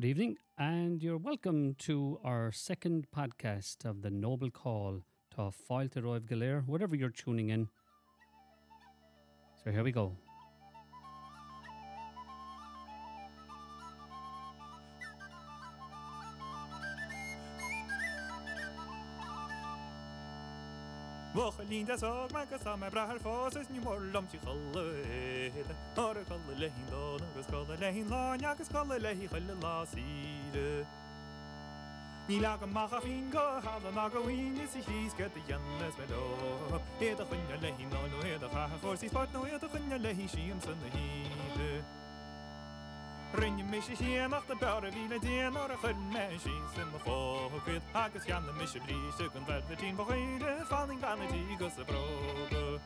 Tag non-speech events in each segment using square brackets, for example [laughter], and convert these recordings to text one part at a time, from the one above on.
Good evening, and you're welcome to our second podcast of the Noble Call to Fáilte Roibh Galéir, whatever you're tuning in. So here we go. Woche lín de sog me go sam me brahar fós is ní mór lom tí choile Ar a cholle lehín dó agus cholle lehín láin agus cholle lehí chuile lá síre. Ní le go macha fin go há ná go bhhaine is híos go a dhéannas me dó. Éad a chuine lehí ná nó éad a cha chósí sport Runje meisjes hier nog de bouwen wie het hier nog een meisje in de volkrit Hak het gaan de meisje drie stukken werd het tien van goede van in kan het die gosse broken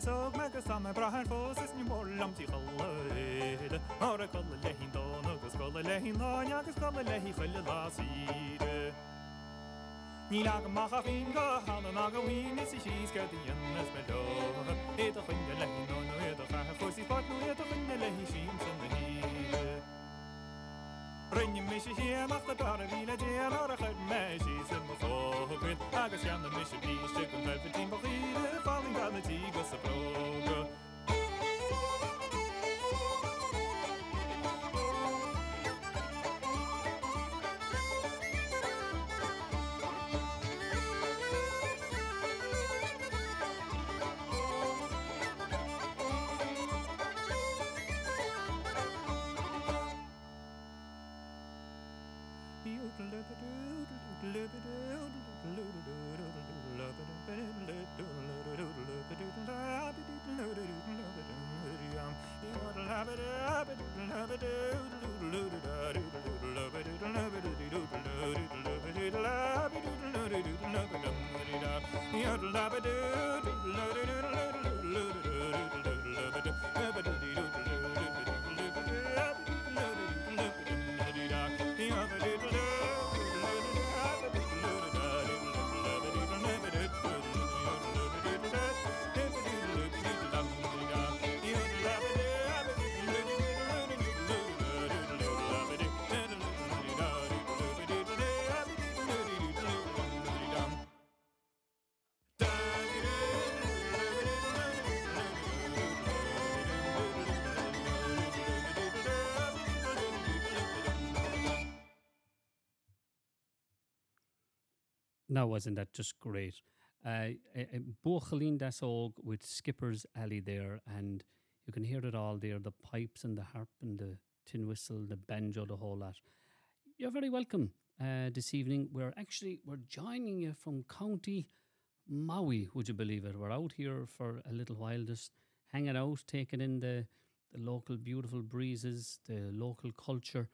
agus og megus sam bra her fós is ní mór lamtí chaide Ára cholle lehín don agus golle lehín náin agus golle lehí chuile lásíide. Ní le mach fin go hanan a gohín is síos go dhéannas me do. Éad a chuine lehín nó éad a fe fósí partú éad a chuine lehí sin san Dinge mis sé hé af de bar vile dé arach uit meisi se ma fógrit agus an de mis bí stum fe team bíle falling gan tí go sa broge. Broga. Now, wasn't that just great? Uh, Bochalín Dasog with Skipper's Alley there, and you can hear it all there the pipes and the harp and the tin whistle, the banjo, the whole lot. You're very welcome uh, this evening. We're actually we're joining you from County Maui, would you believe it? We're out here for a little while, just hanging out, taking in the, the local beautiful breezes, the local culture.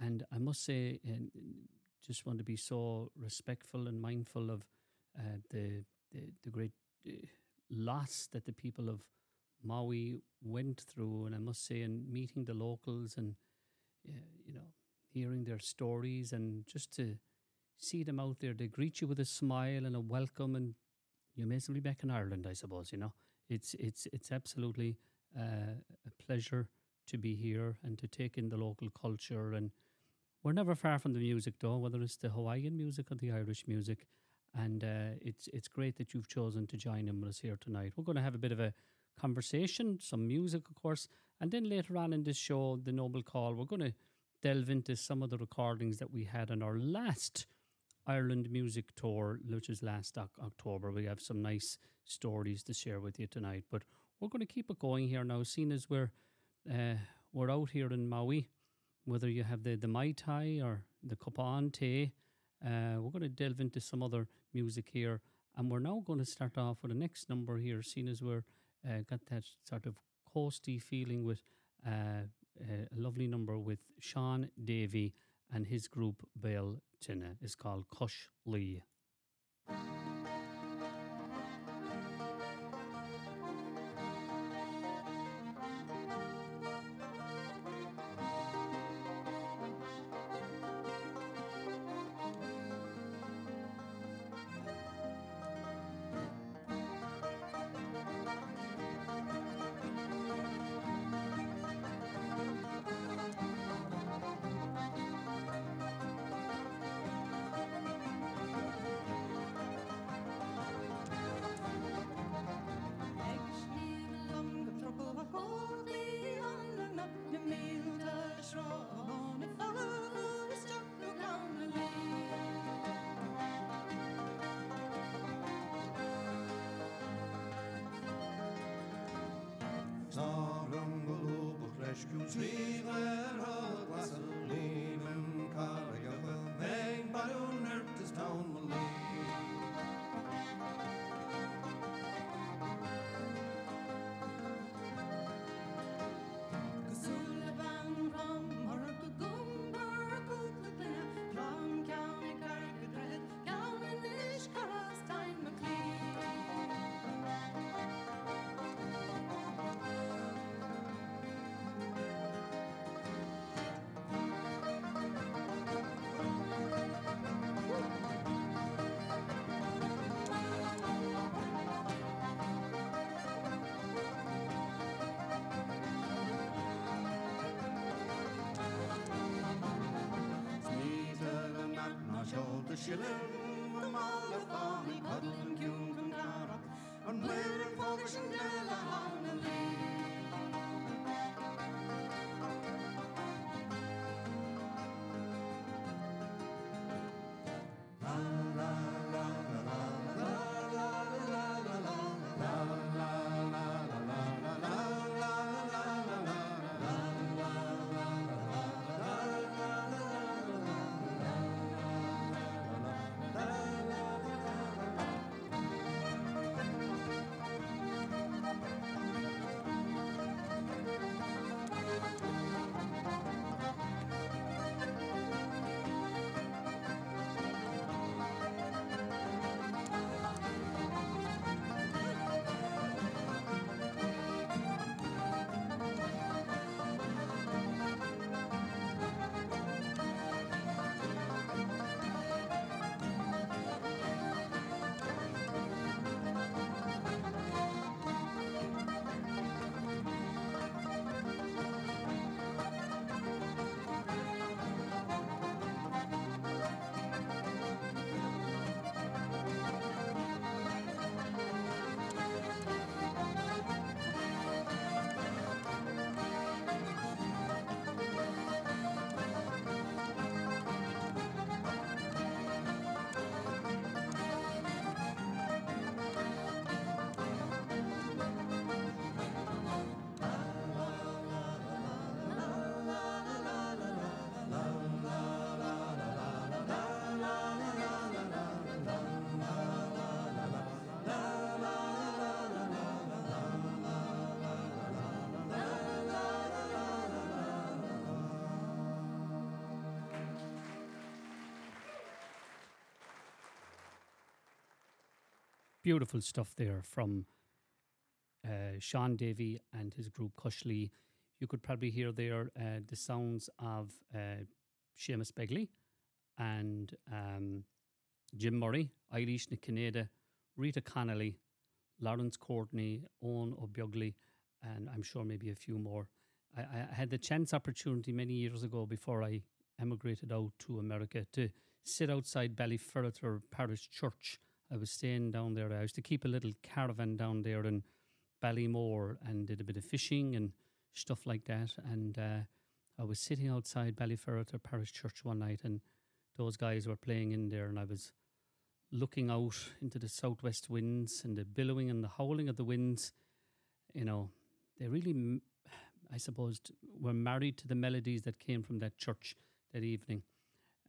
And I must say, just want to be so respectful and mindful of uh, the, the the great uh, loss that the people of Maui went through. And I must say, in meeting the locals and uh, you know hearing their stories and just to see them out there, they greet you with a smile and a welcome, and you may as well be back in Ireland, I suppose. You know, it's it's it's absolutely uh, a pleasure to be here and to take in the local culture and we're never far from the music though, whether it's the Hawaiian music or the Irish music. And uh, it's it's great that you've chosen to join in with us here tonight. We're going to have a bit of a conversation, some music, of course, and then later on in this show, the Noble Call, we're going to delve into some of the recordings that we had on our last Ireland music tour, which is last October. We have some nice stories to share with you tonight, but we're going to keep it going here now, seeing as we're uh, we're out here in Maui whether you have the, the Mai Tai or the Kapan Te. Uh, we're going to delve into some other music here. And we're now going to start off with the next number here, seeing as we're uh, got that sort of coasty feeling with uh, a lovely number with Shaun Davey and his group Bale Tinna. It's called Kush Lee. Svíver og vaselinen Karga for meg Bare under til stone shoulder shilling The mall of Bonnie Cuddle and Cune and Cara And Blair and Beautiful stuff there from uh, Shaun Davey and his group Cushley. You could probably hear there uh, the sounds of uh, Seamus Begley and um, Jim Murray, Eilish na Canada, Rita Connolly, Lawrence Courtney, Owen O'Bugley, and I'm sure maybe a few more. I, I had the chance opportunity many years ago before I emigrated out to America to sit outside Ballyferriter Parish Church. I was staying down there. I used to keep a little caravan down there in Ballymore and did a bit of fishing and stuff like that. And uh, I was sitting outside Ballyferriter Parish Church one night, and those guys were playing in there, and I was looking out into the southwest winds and the billowing and the howling of the winds. You know, they really, I suppose, were married to the melodies that came from that church that evening.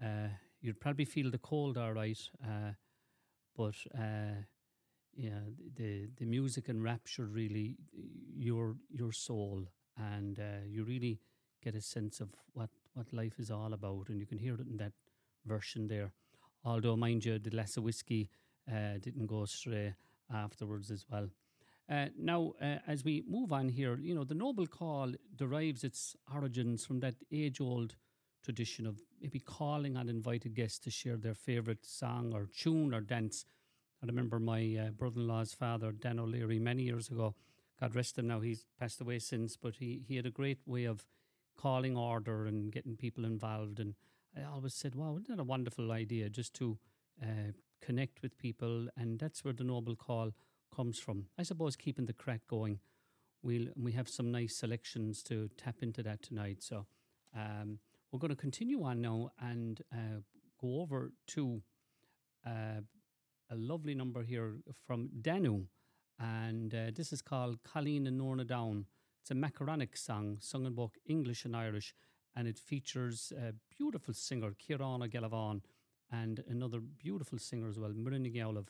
Uh, you'd probably feel the cold, all right, uh, but uh, yeah, the the music enraptured really your your soul, and uh, you really get a sense of what what life is all about, and you can hear it in that version there. Although, mind you, the glass of whiskey uh, didn't go astray afterwards as well. Uh, now, uh, as we move on here, you know, the noble call derives its origins from that age old tradition of maybe calling on invited guests to share their favourite song or tune or dance. I remember my uh, brother in law's father, Dan O'Leary, many years ago. God rest him now, he's passed away since, but he, he had a great way of calling order and getting people involved. And I always said, wow, isn't that a wonderful idea just to uh, connect with people? And that's where the noble call comes from. I suppose keeping the crack going. We'll, we have some nice selections to tap into that tonight. So um, we're going to continue on now and uh, go over to uh, a lovely number here from Danu. And uh, this is called Colleen and Norna Down. It's a Macaronic song sung in both English and Irish, and it features a beautiful singer, Ciarán Ó Gealbháin, and another beautiful singer as well, Marina Gowlov.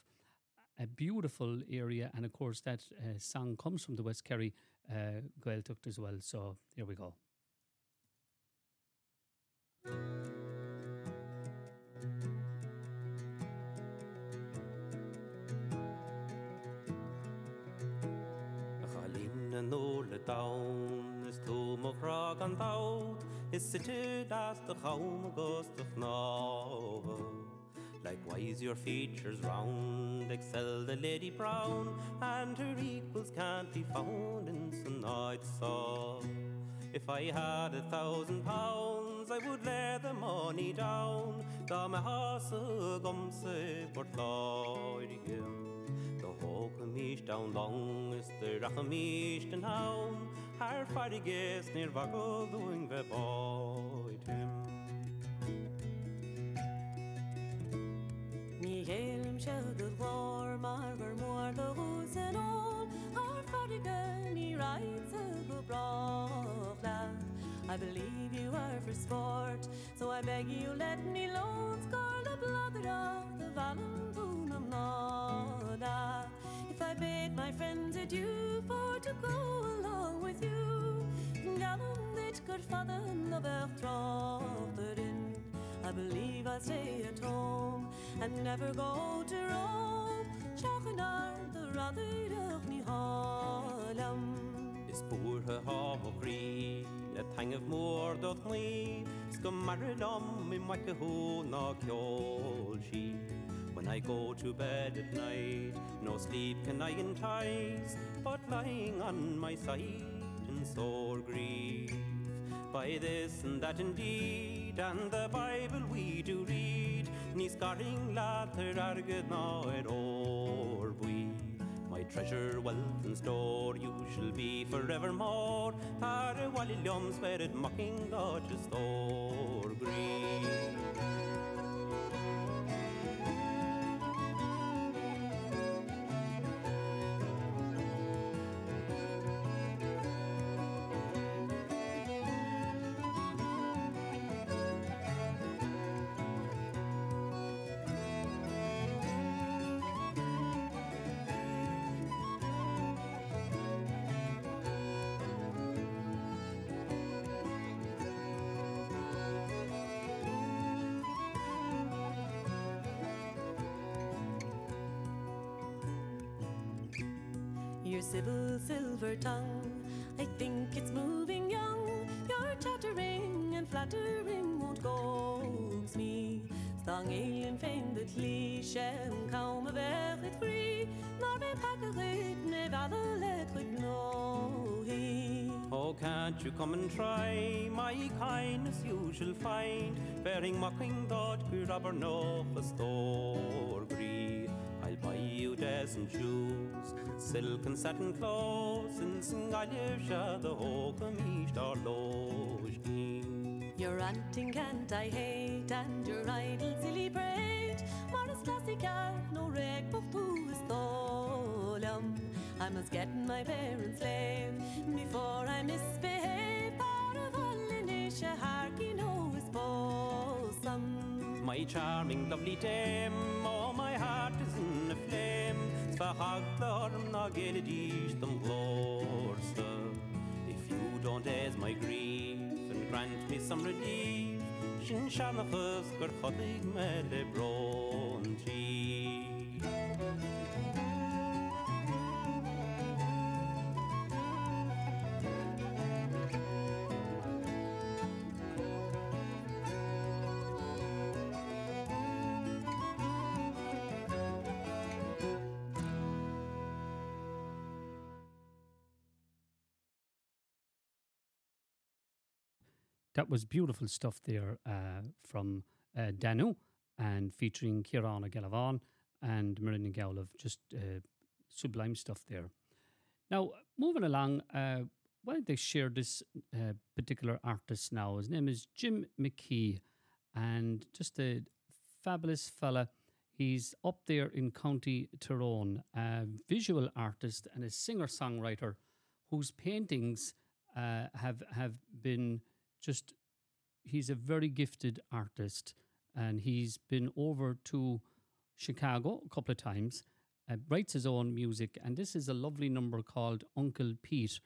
A beautiful area, and of course, that uh, song comes from the West Kerry uh, Gaeltacht as well. So here we go. Chalín an nóla da is túmórá an da is situ as de cham agusach ná. Likewise your features round excel the Lady Brown and her equals can't be found in some night saw. If I had a thousand pounds I would lay the money down Ga me has gomse bort. The hócha mís down long is the racha míist an haun Har farigés near vagel doing the boy him. Ní hélim se go glór mar gur mór le hús an all Har farige I believe you are for sport. So I beg you let me loan scar the blood of the Valentine nada If I bid my friends adieu for to go along with you Gallon it good father the bertrocht in. I believe I'll stay at home and never go to Rome. Chachanar the rather of me Harlem Is boerthe ha rí le tang of mór dot ní go mar dom mi me go ho ná ceol si. When I go to bed at night, no sleep can I entice, but lying on my side in sore grief. By this and that indeed, and the Bible we do read, ní scarring latter or we. My treasure, wealth and store you shall be forevermore. Tar a wally lum mocking God to store green. Your civil silver tongue. I think it's moving young. Your chattering and flattering won't coax me. Stang alien fame that lísem kam a verret fri Nor me pakkerit me valet with no he Oh, can't you come and try my kindness? You shall find bearing mocking God good rubber no a store you dozen shoes silk and satin clothes and sing I live, the whole commish or loge Your ranting can't I hate and your idle silly braid Maris classic art no reg of who is stolen I must get my parents slave before I misbehave. Part of all harky no is bosom. My charming lovely dame oh my heart is in flame Sfachaglarm na geledís dem glórsta If you don't aise my grief and grant me some relief Sin seannachas gur chodig me le brontí. That was beautiful stuff there uh, from uh, Danu and featuring Ciarán Ó Gealbháin and Marina Gowlov. Just uh, sublime stuff there. Now, moving along, uh, why don't they share this uh, particular artist now? His name is Jim McKee, and just a fabulous fella. He's up there in County Tyrone, a visual artist and a singer songwriter whose paintings uh, have have been just. He's a very gifted artist, and he's been over to Chicago a couple of times. Uh, writes his own music, and this is a lovely number called Uncle Pete.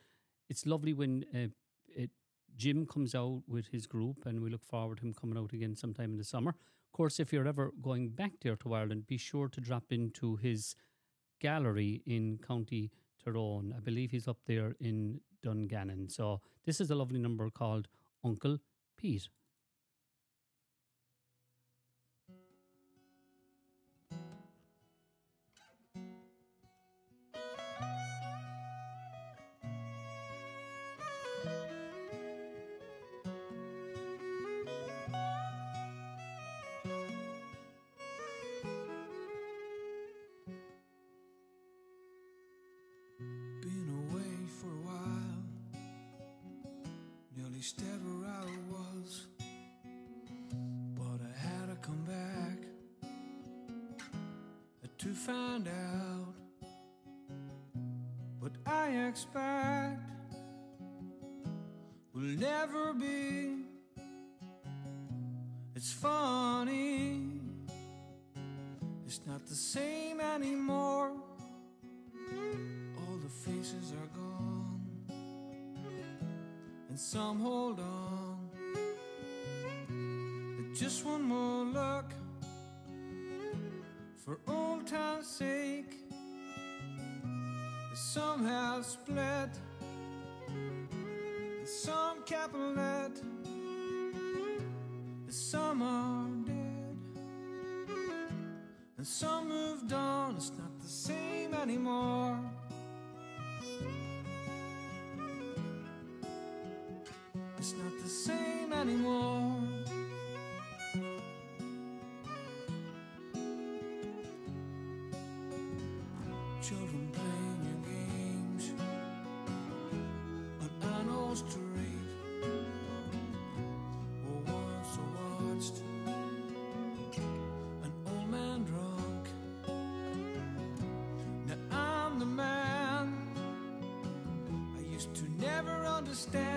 It's lovely when uh, it, Jim comes out with his group, and we look forward to him coming out again sometime in the summer. Of course, if you're ever going back there to Ireland, be sure to drop into his gallery in County Tyrone. I believe he's up there in Dungannon. So this is a lovely number called Uncle Pete. Capulet, some are dead, and some moved on. It's not the same anymore. It's not the same anymore. Understand.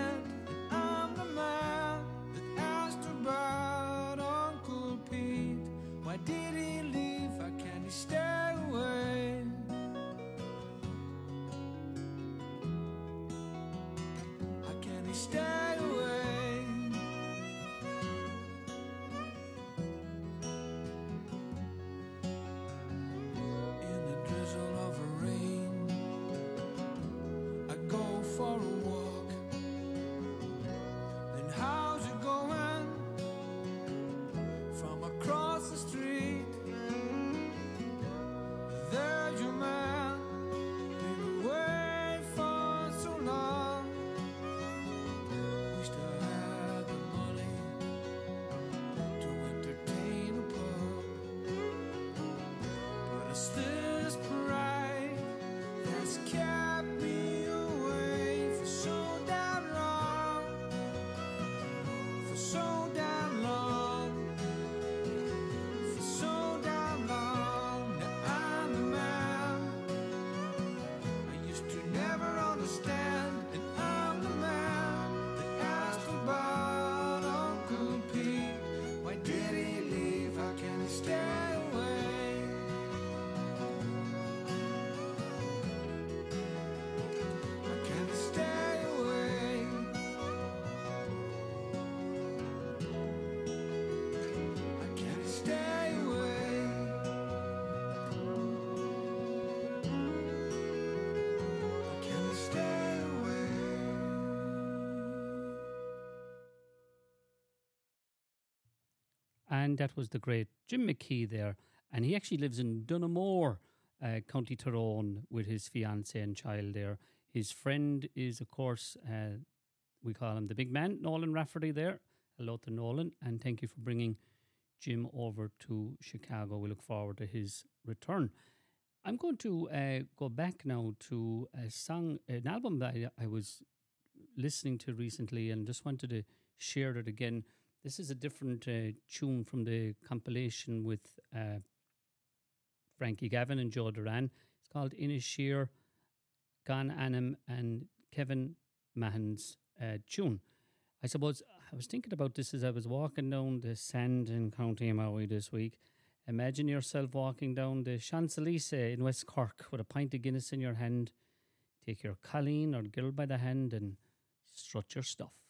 And that was the great Jim McKee there. And he actually lives in Dunamore, uh, County Tyrone, with his fiancée and child there. His friend is, of course, uh, we call him the big man, Nolan Rafferty there. Hello to Nolan. And thank you for bringing Jim over to Chicago. We look forward to his return. I'm going to uh, go back now to a song, an album that I, I was listening to recently and just wanted to share it again. This is a different uh, tune from the compilation with uh, Frankie Gavin and Joe Derrane. It's called In a Sheer, Gan Annam, and Kevin Mahon's uh, tune. I suppose I was thinking about this as I was walking down the sand in County Maui this week. Imagine yourself walking down the Champs Elysees in West Cork with a pint of Guinness in your hand. Take your Colleen or girl by the hand and strut your stuff.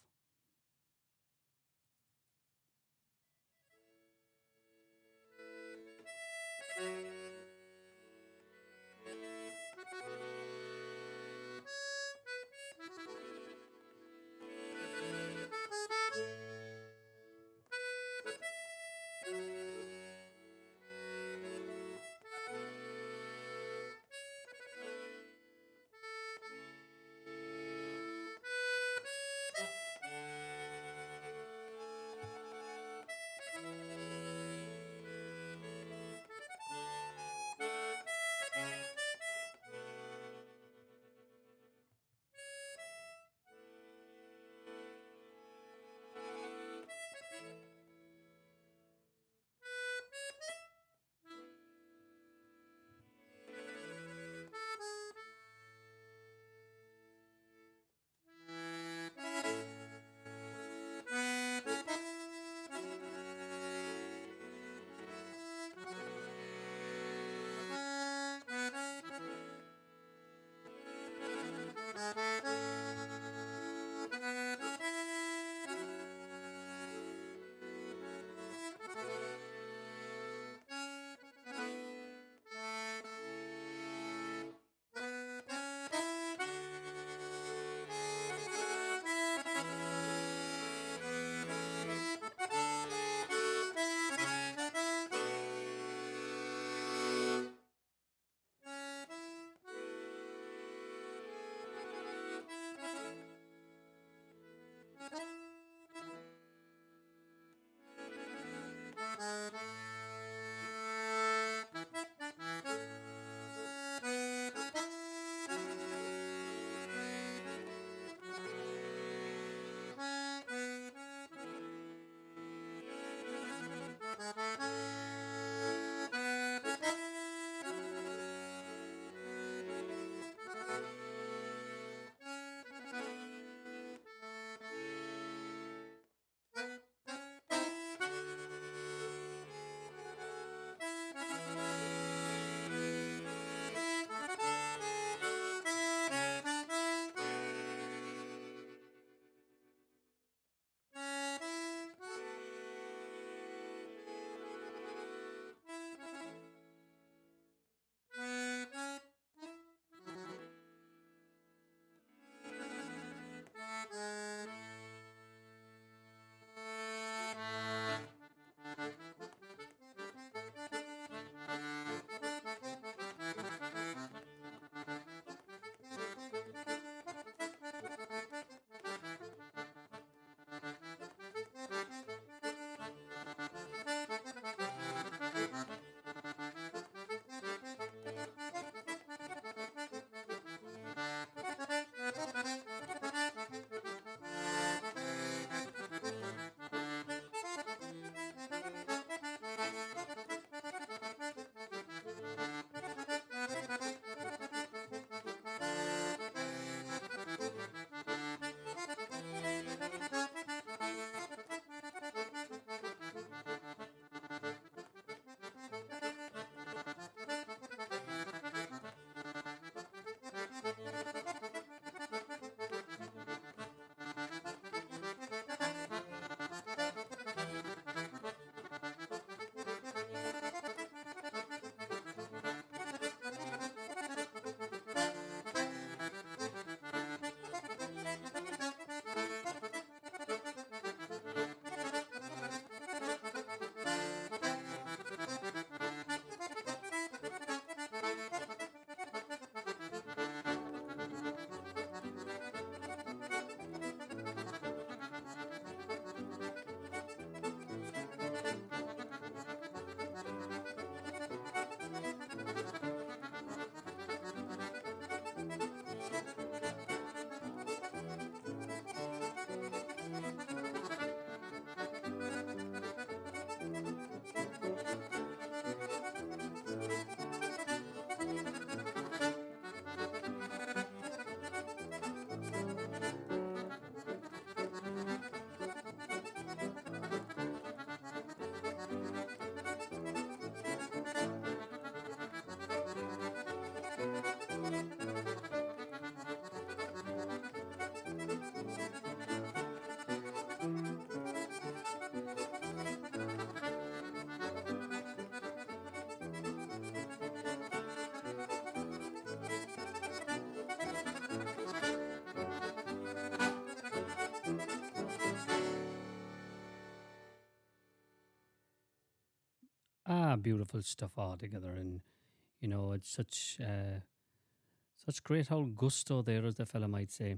Beautiful stuff altogether, and you know it's such uh, such great old gusto there, as the fella might say.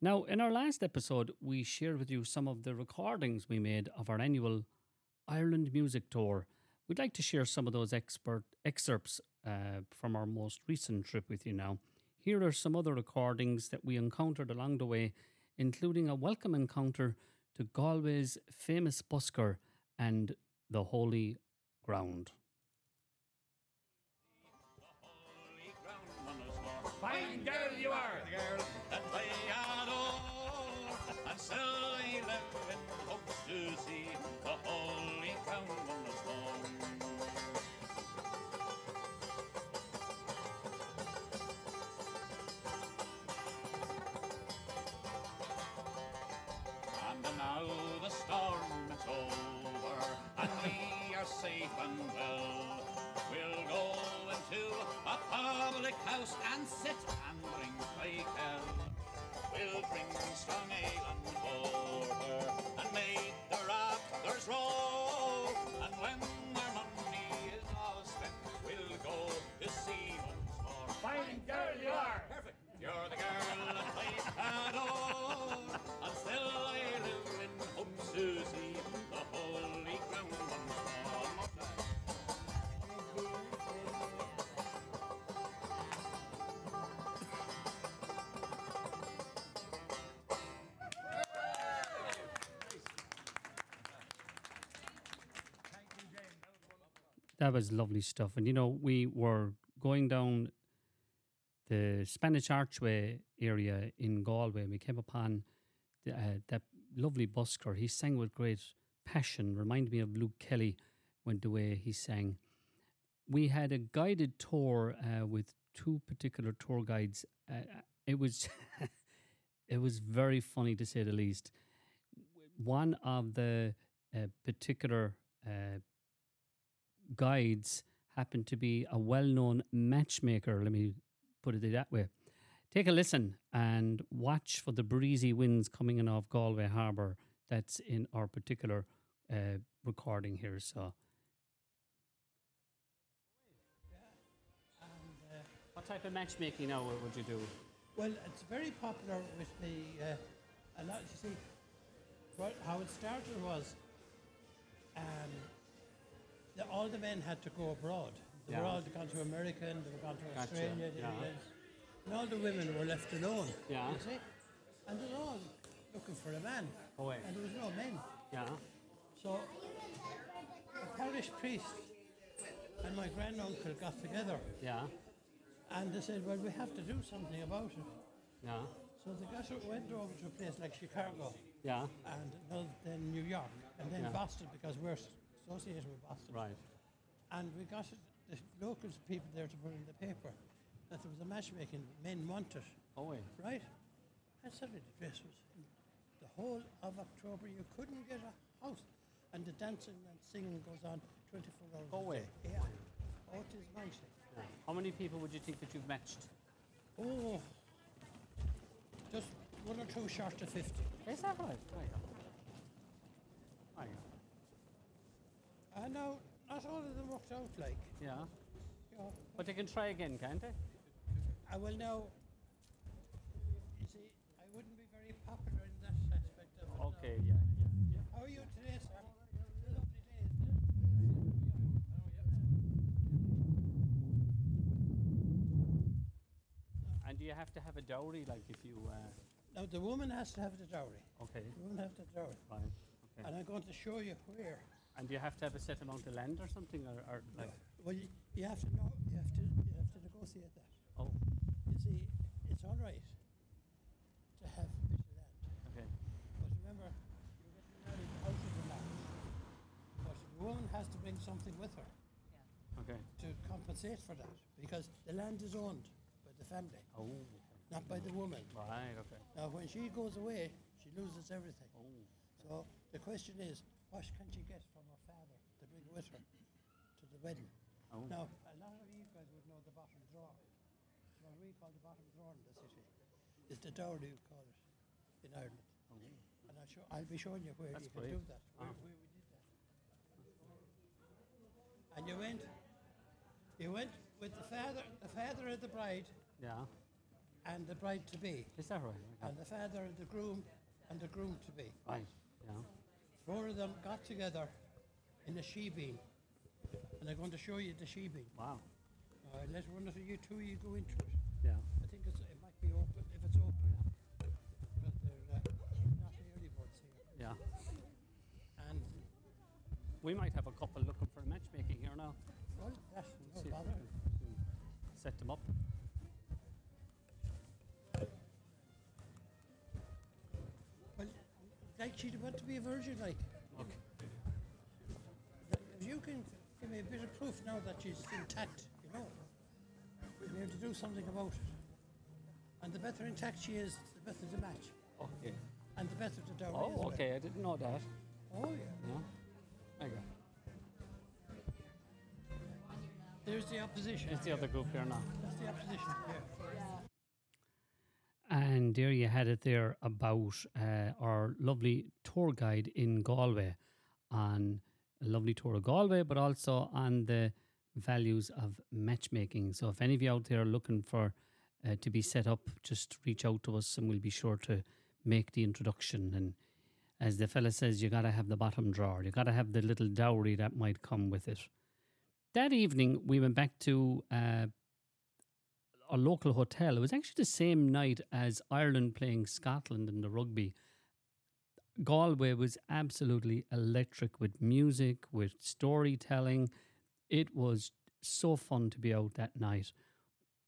Now, in our last episode, we shared with you some of the recordings we made of our annual Ireland music tour. We'd like to share some of those expert excerpts uh, from our most recent trip with you now. Here are some other recordings that we encountered along the way, including a welcome encounter to Galway's famous busker and the Holy Ground. Fine girl house and sit and drink like hell. We'll drink strong ale That was lovely stuff. And you know, we were going down the Spanish Archway area in Galway, and we came upon the, uh, that lovely busker. He sang with great passion, reminded me of Luke Kelly when the way he sang. We had a guided tour uh, with two particular tour guides. Uh, it was [laughs] it was very funny to say the least. One of the uh, particular uh, guides happened to be a well-known matchmaker. Let me put it that way. Take a listen and watch for the breezy winds coming in off Galway Harbour. That's in our particular uh, recording here. So, what type of matchmaking now would you do? Well, it's very popular with the uh, a lot. You see, what, how it started was um, the, all the men had to go abroad. They were all gone to America and they were gone to Australia, yeah. And all the women were left alone. Yeah. You see, and they were all looking for a man, Oh, wait. and there was no men. Yeah. So the parish priest and my granduncle got together, Yeah. and they said, "Well, we have to do something about it." Yeah. So they got went over to a place like Chicago Yeah. and then New York and then Yeah. Boston because we're associated with Boston. Right. And we got the local people there to put in the paper that there was a matchmaking, men wanted, Oh, right? And suddenly the dress was in the whole of October. You couldn't get a house. And the dancing and singing goes on 24 hours. Away. day. Oh, yeah. Oh, it is mighty. How many people would you think that you've matched? Oh, just one or two short of 50. Is that? Right. Right. I know not all of them worked out like. Yeah. You know, But they can try again, can't they? I will now. You see, I wouldn't be very popular in that aspect of it. now. Okay. Yeah. Yeah. Yeah. How are you today, sir? It's a lovely day, isn't it? And do you have to have a dowry, like if you? Uh, Now the woman has to have the dowry. okay. The woman has to have the dowry, Right. Okay. and I'm going to show you where. And do you have to have a set amount of land or something, or, or like? Well, you, you have to know. You have to. You have to negotiate that. Oh. You see, it's all right to have a bit of land, Okay. but remember, you're getting married out of the land. But the woman has to bring something with her. Okay. to compensate for that because the land is owned by the family, Oh. not by the woman. Right. Okay. Now, when she goes away, she loses everything. Oh. So the question is, what can she get from her father to bring with her to the wedding? Oh. Now, a lot of you guys would know the bottom drawer. What we call the bottom drawer in the city. It's the dowry you call it in Ireland. And I'll, show, I'll be showing you where That's you can great. do that, where, Ah. where we did that. and you went, you went with the father, the father of the bride Yeah. and the bride to be, Is that right? Okay. and the father of the groom and the groom to be. Right. Yeah. Four of them got together in a shebeen, and I'm going to show you the shebeen. Wow. Uh, let one of you two you go into it. Yeah. I think it's, it might be open if it's open. But they're uh, not early birds here. Yeah. And We might have a couple looking for matchmaking here now. well, that's no See if we bother. Set them up. Like she'd want to be a virgin, like. Okay. If you can give me a bit of proof now that she's intact, you know, we'll be able to do something about it. And the better intact she is, the better the match, Okay. and the better the dowry. as Oh, well. okay. I didn't know that. Oh yeah. Yeah. There you go. There's the opposition. It's the other group here now. That's the opposition. Yeah. And there you had it there about uh, our lovely tour guide in Galway on a lovely tour of Galway, but also on the values of matchmaking. So if any of you out there are looking for uh, to be set up, just reach out to us and we'll be sure to make the introduction. And as the fella says, you got to have the bottom drawer, you got to have the little dowry that might come with it. That evening, we went back to uh, a local hotel. It was actually the same night as Ireland playing Scotland in the rugby. Galway was absolutely electric with music, with storytelling. It was so fun to be out that night.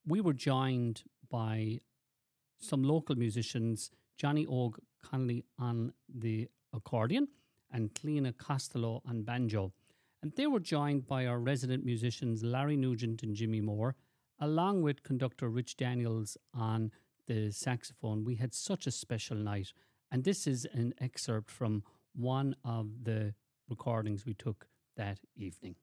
We were joined by some local musicians, Johnny Og Connolly on the accordion and Cleena Costello on banjo. And they were joined by our resident musicians, Larry Nugent and Jimmy Moore, along with conductor Rich Daniels on the saxophone. We had such a special night. And this is an excerpt from one of the recordings we took that evening.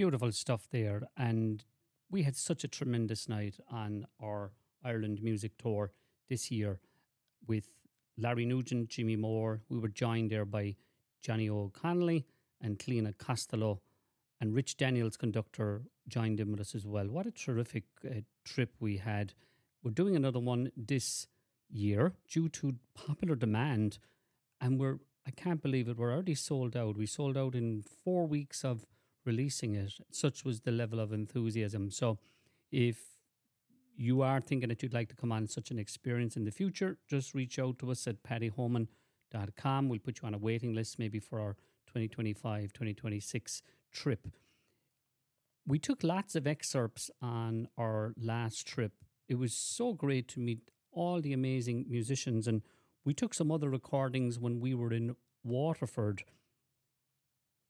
Beautiful stuff there. And we had such a tremendous night on our Ireland music tour this year with Larry Nugent, Jimmy Moore. We were joined there by Johnny Og Connolly and Cleena Costello, and Rich Daniels, conductor, joined in with us as well. What a terrific uh, trip we had. We're doing another one this year due to popular demand, and we're I can't believe it. We're already sold out. We sold out in four weeks of releasing it. Such was the level of enthusiasm. So, if you are thinking that you'd like to come on such an experience in the future, just reach out to us at paddyhoman.com. We'll put you on a waiting list maybe for our 2025 2026 trip. We took lots of excerpts on our last trip. It was so great to meet all the amazing musicians, and we took some other recordings when we were in Waterford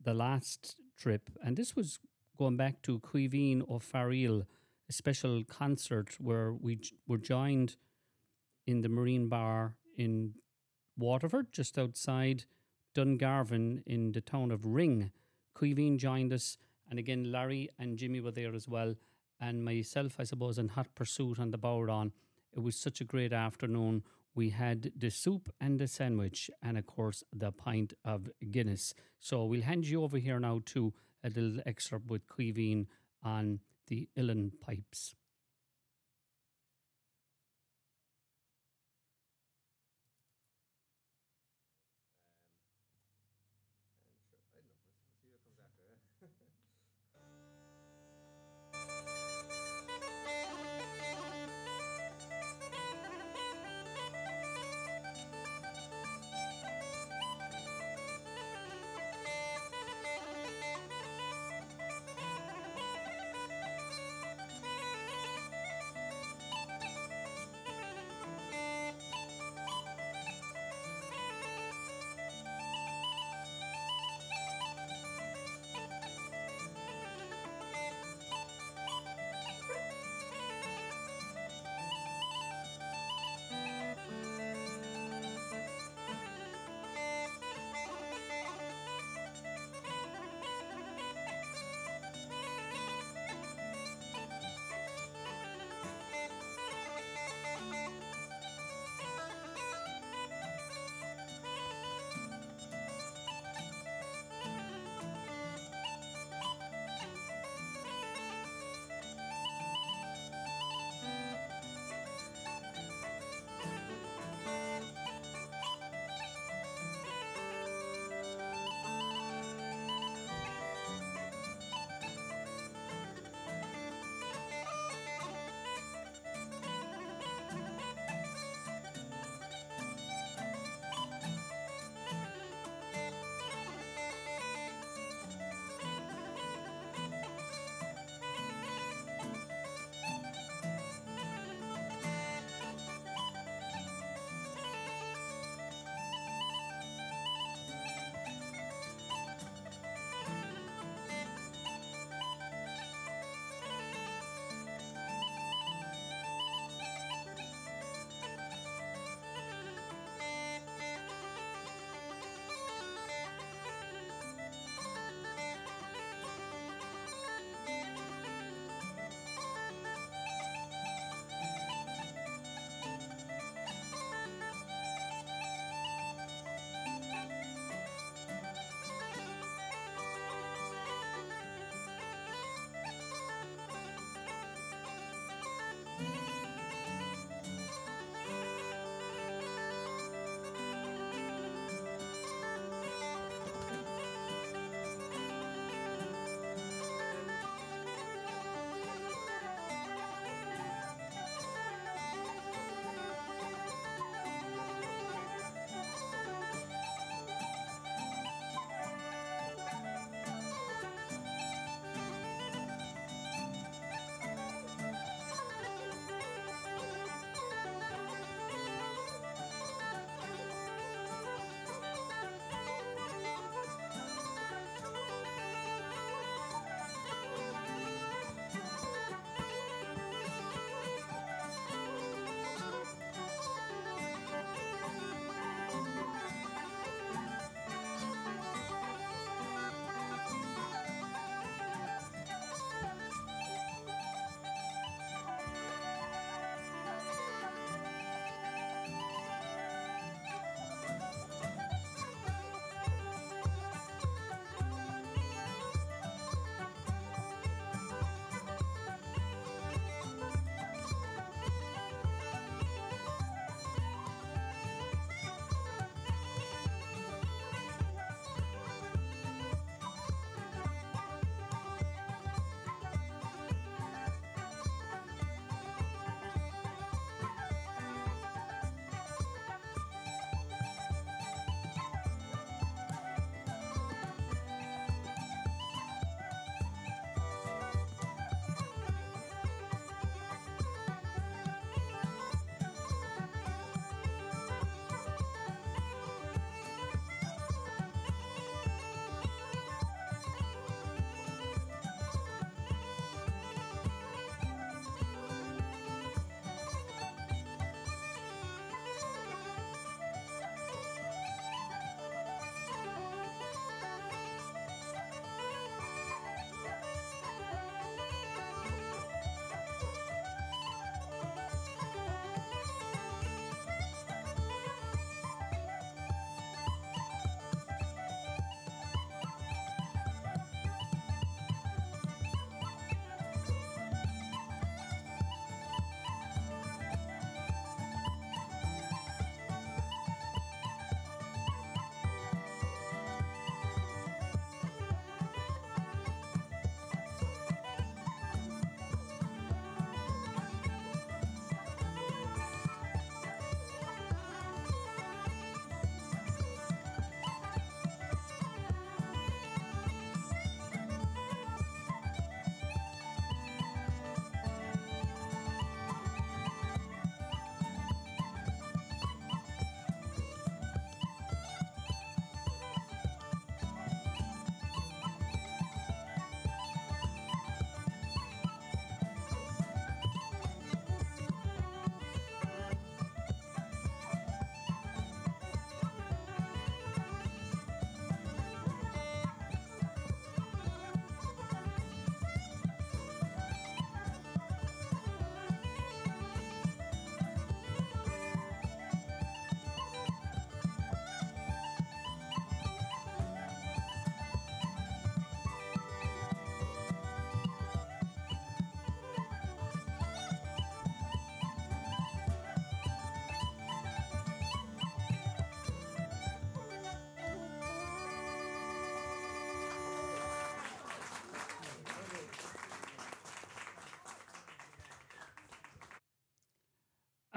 the last trip, and this was going back to Caoimhín Ó Fearghail, a special concert where we j- were joined in the Marine Bar in Waterford, just outside Dungarvan in the town of Ring. Cuivine joined us, and again, Larry and Jimmy were there as well, and myself, I suppose, in hot pursuit on the bodhrán. It was such a great afternoon. We had the soup and the sandwich, and of course, the pint of Guinness. So we'll hand you over here now to a little excerpt with Caoimhín on the Uilleann pipes.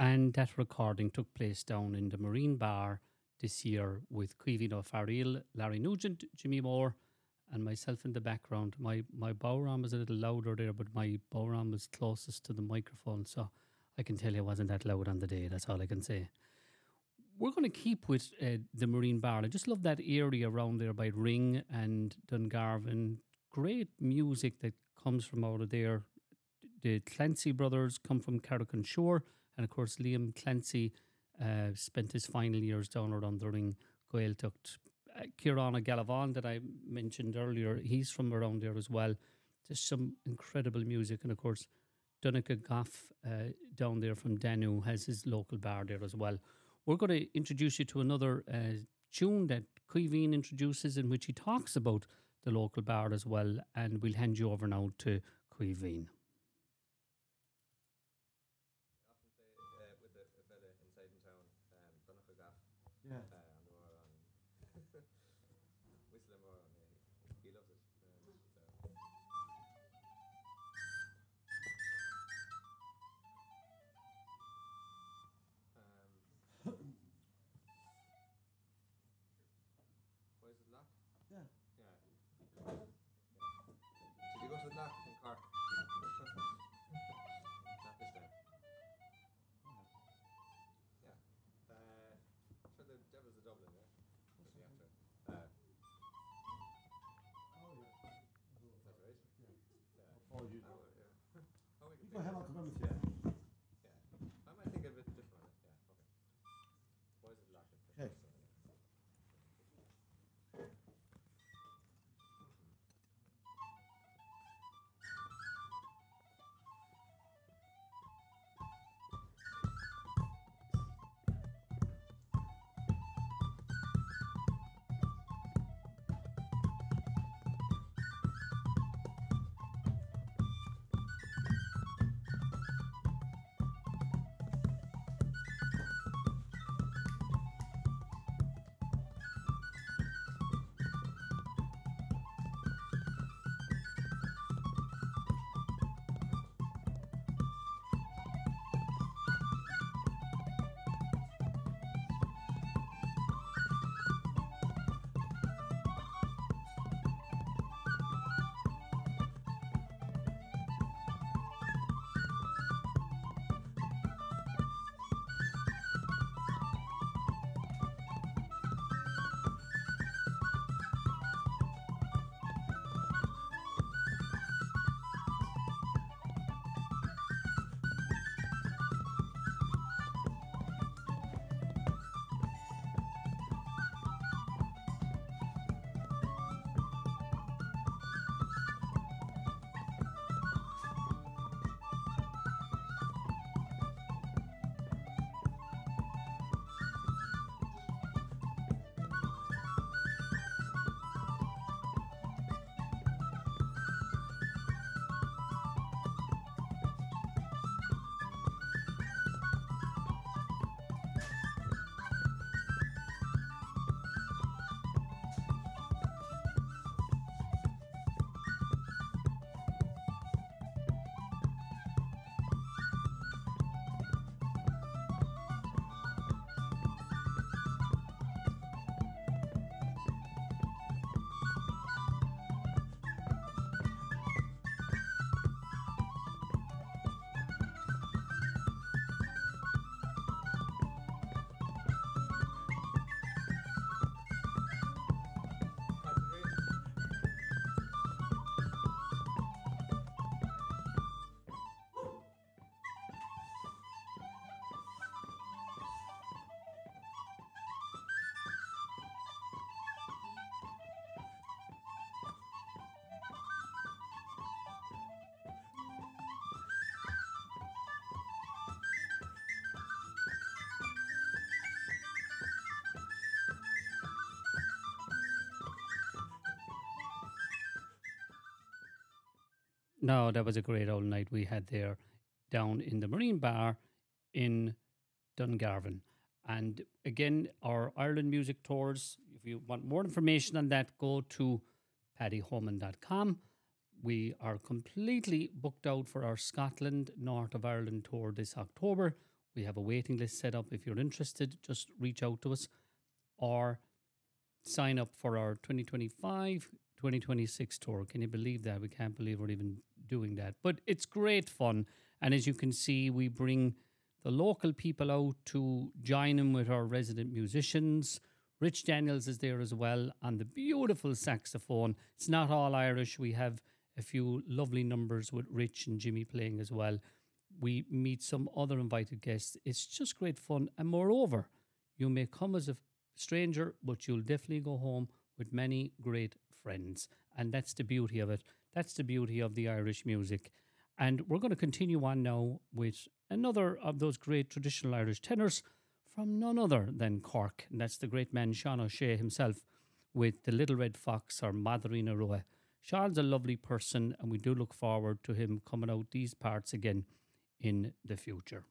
And that recording took place down in the Marine Bar this year with Caoimhín Ó Fearghail, Larry Nugent, Jimmy Moore, and myself in the background. My my bodhrán was a little louder there, but my bodhrán was closest to the microphone, so I can tell you it wasn't that loud on the day. That's all I can say. We're going to keep with uh, the Marine Bar. I just love that area around there by Ring and Dungarvan. Great music that comes from out of there. The Clancy brothers come from Carrick-on-Suir, and of course Liam Clancy uh, spent his final years down around the Ring Gaeltacht. Uh, Galavan that I mentioned earlier, he's from around there as well. Just some incredible music, and of course Donnchadh Gough uh, down there from Danu has his local bar there as well. We're going to introduce you to another uh, tune that Caoimhín introduces, in which he talks about the local bar as well. And we'll hand you over now to Caoimhín. No, that was a great old night we had there down in the Marine Bar in Dungarvan. And again, our Ireland music tours, if you want more information on that, go to paddyhoman.com. We are completely booked out for our Scotland, North of Ireland tour this October. We have a waiting list set up. If you're interested, just reach out to us or sign up for our 2025 2026 tour. Can you believe that? We can't believe we're even doing that. But it's great fun. And as you can see, we bring the local people out to join in with our resident musicians. Rich Daniels is there as well on the beautiful saxophone. It's not all Irish. We have a few lovely numbers with Rich and Jimmy playing as well. We meet some other invited guests. It's just great fun. And moreover, you may come as a stranger, but you'll definitely go home with many great friends. And that's the beauty of it. That's the beauty of the Irish music. And we're going to continue on now with another of those great traditional Irish tenors from none other than Cork. And that's the great man Sean O'Shea himself with the Little Red Fox or Maidrín Rua. Sean's a lovely person, and we do look forward to him coming out these parts again in the future.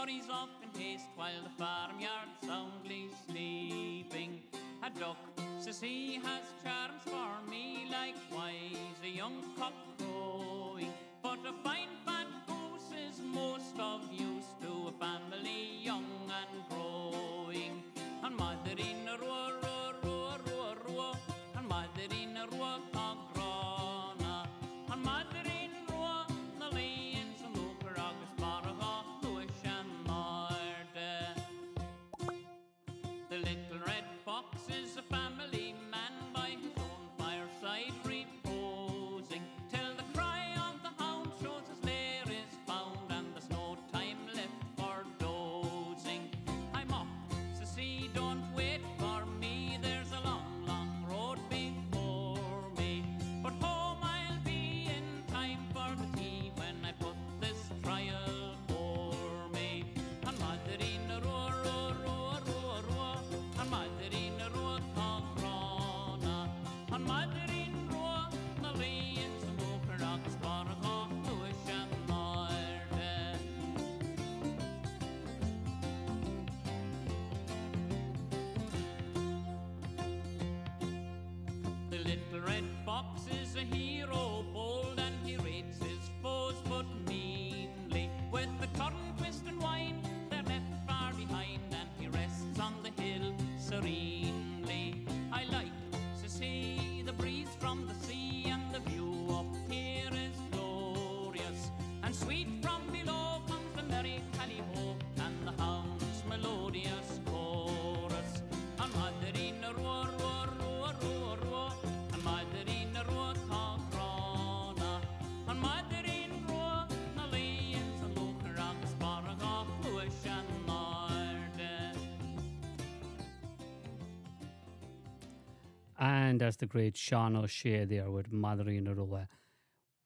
Hurries off in haste while the farmyard soundly sleeping. A duck, says he, has charms for me, likewise a young cock crowing. But a fine fat goose is most of use to a family young and growing. And Maidrín And as the great Sean O'Shea there with Maidrín Rua.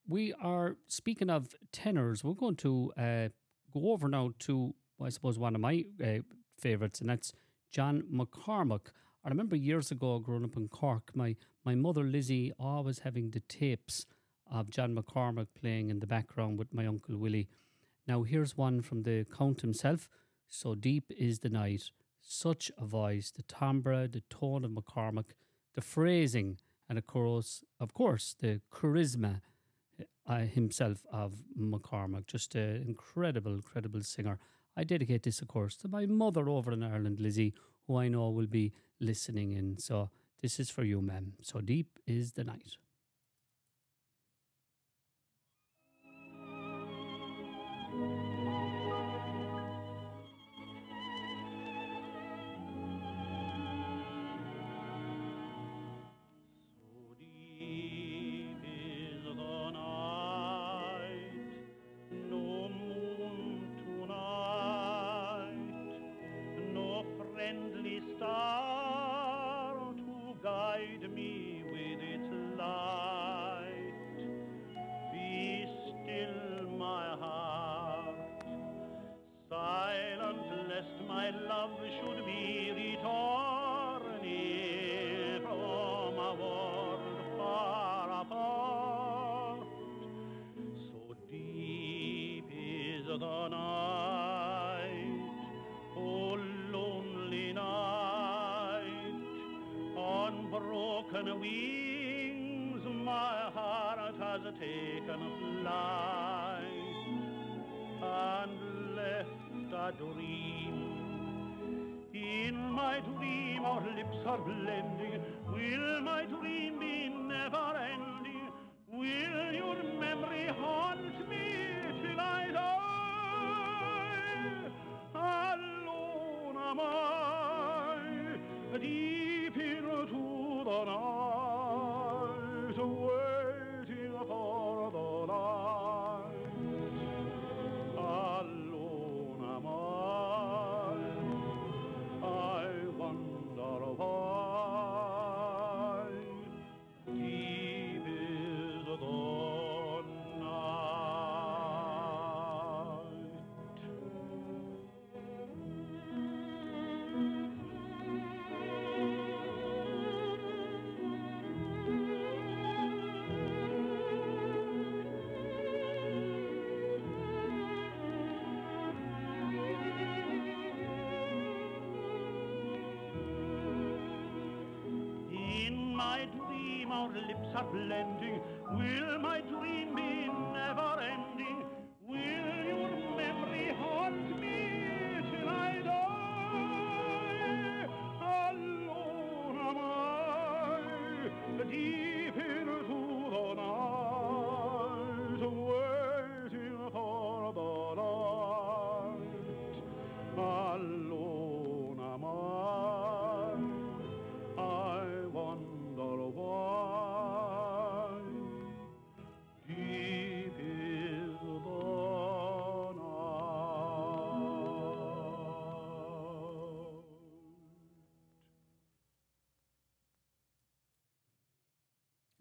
We are speaking of tenors. We're going to uh, go over now to, I suppose, one of my uh, favourites, and that's John McCormack. I remember years ago growing up in Cork, my, my mother Lizzie always having the tapes of John McCormack playing in the background with my uncle Willie. Now, here's one from the Count himself. So deep is the night, such a voice, the timbre, the tone of McCormack, the phrasing, and of course, of course, the charisma uh, himself of McCormack. Just an incredible, incredible singer. I dedicate this, of course, to my mother over in Ireland, Lizzie, who I know will be listening in. So this is for you, ma'am. So deep is the night. Wings my heart has taken flight and left a dream. In my dream our lips are blending. Will my dream be never ending? Will your memory haunt me till I die? Alone am I, deep the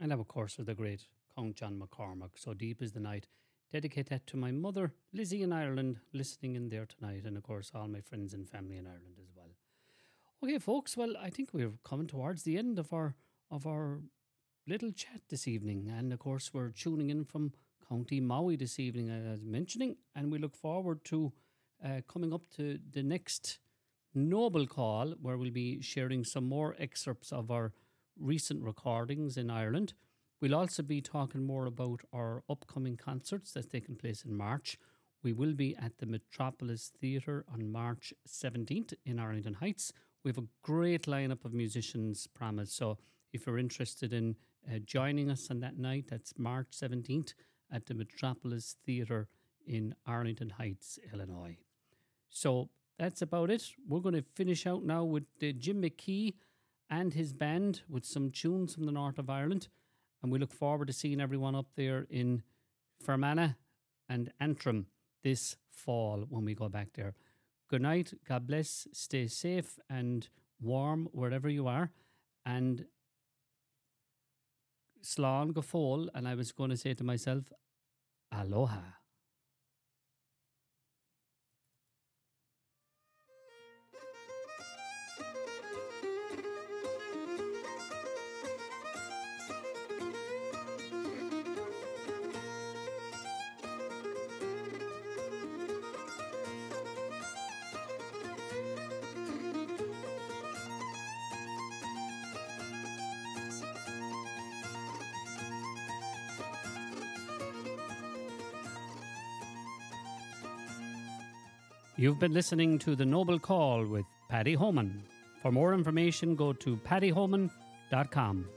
And of course, was the great Count John McCormack. So deep is the night. Dedicate that to my mother, Lizzie in Ireland, listening in there tonight, and of course, all my friends and family in Ireland as well. Okay, folks. Well, I think we're coming towards the end of our of our little chat this evening, and of course, we're tuning in from County Maui this evening, as I was mentioning, and we look forward to uh, coming up to the next Noble Call, where we'll be sharing some more excerpts of our recent recordings in Ireland. We'll also be talking more about our upcoming concerts that's taking place in March. We will be at the Metropolis Theatre on March 17th in Arlington Heights. We have a great lineup of musicians promised. So if you're interested in uh, joining us on that night, that's March 17th at the Metropolis Theatre in Arlington Heights, Illinois. So that's about it. We're going to finish out now with uh, Jim McKee and his band with some tunes from the north of Ireland. And we look forward to seeing everyone up there in Fermanagh and Antrim this fall when we go back there. Good night. God bless. Stay safe and warm wherever you are. And Slán go fóil, and I was going to say to myself, Aloha. You've been listening to The Noble Call with Paddy Homan. For more information, go to paddyhoman.com.